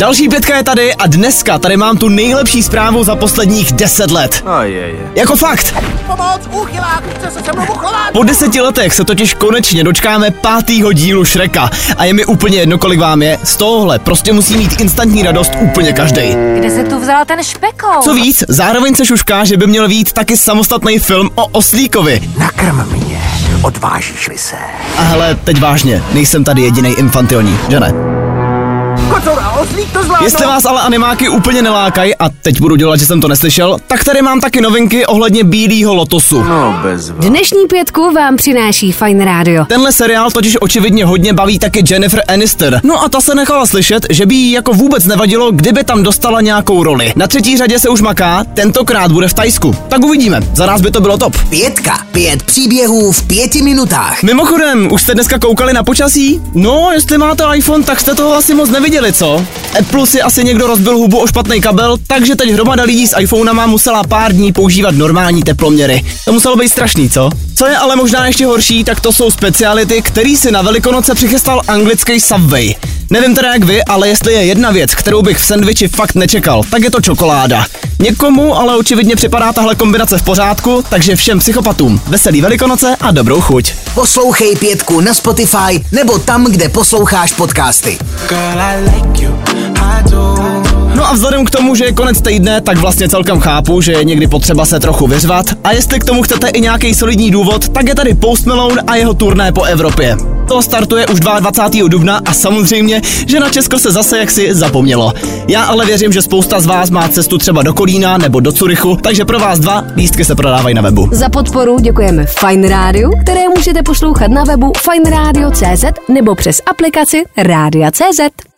Další pětka je tady a dneska tady mám tu nejlepší zprávu za posledních 10 let. Oh, je, je. Jako fakt. Pomoc, úchylák, chce se se mnou. Po deseti letech se totiž konečně dočkáme pátýho dílu Šreka a je mi úplně jedno, kolik vám je. Z tohohle prostě musí mít instantní radost úplně každý. Kde se tu vzal ten špekou? Co víc, zároveň se šušká, že by měl být taky samostatný film o Oslíkovi. Nakrm mě, odvážíš-li se. A hele, teď vážně, nejsem tady jediný infantilní, že ne? Oslík to zvládnou. Jestli vás ale animáky úplně nelákají, a teď budu dělat, že jsem to neslyšel, tak tady mám taky novinky ohledně Bílého lotosu. No, bez Dnešní pětku vám přináší Fine Radio. Tenhle seriál totiž očividně hodně baví taky Jennifer Aniston. No a ta se nechala slyšet, že by jí jako vůbec nevadilo, kdyby tam dostala nějakou roli. Na třetí řadě se už maká, tentokrát bude v Tajsku. Tak uvidíme, za nás by to bylo top. Pětka. Pět příběhů v pěti minutách. Mimochodem, už jste dneska koukali na počasí? No, jestli máte iPhone, tak jste toho asi moc neviděli, co? Apple si asi někdo rozbil hubu o špatný kabel, takže teď hromada lidí s iPhonama musela pár dní používat normální teploměry. To muselo být strašný, co? Co je ale možná ještě horší, tak to jsou speciality, který si na Velikonoce přichystal anglický Subway. Nevím teda jak vy, ale jestli je jedna věc, kterou bych v sendviči fakt nečekal, tak je to čokoláda. Někomu ale očividně připadá tahle kombinace v pořádku, takže všem psychopatům veselý Velikonoce a dobrou chuť. Poslouchej pětku na Spotify nebo tam, kde posloucháš podcasty. No a vzhledem k tomu, že je konec týdne, tak vlastně celkem chápu, že je někdy potřeba se trochu vyřvat. A jestli k tomu chcete i nějaký solidní důvod, tak je tady Post Malone a jeho turné po Evropě. To startuje už 22. dubna a samozřejmě, že na Česko se zase jaksi zapomnělo. Já ale věřím, že spousta z vás má cestu třeba do Kolína nebo do Curychu, takže pro vás dva lístky se prodávají na webu. Za podporu děkujeme Fine Radio, které můžete poslouchat na webu fineradio.cz nebo přes aplikaci Rádia.cz.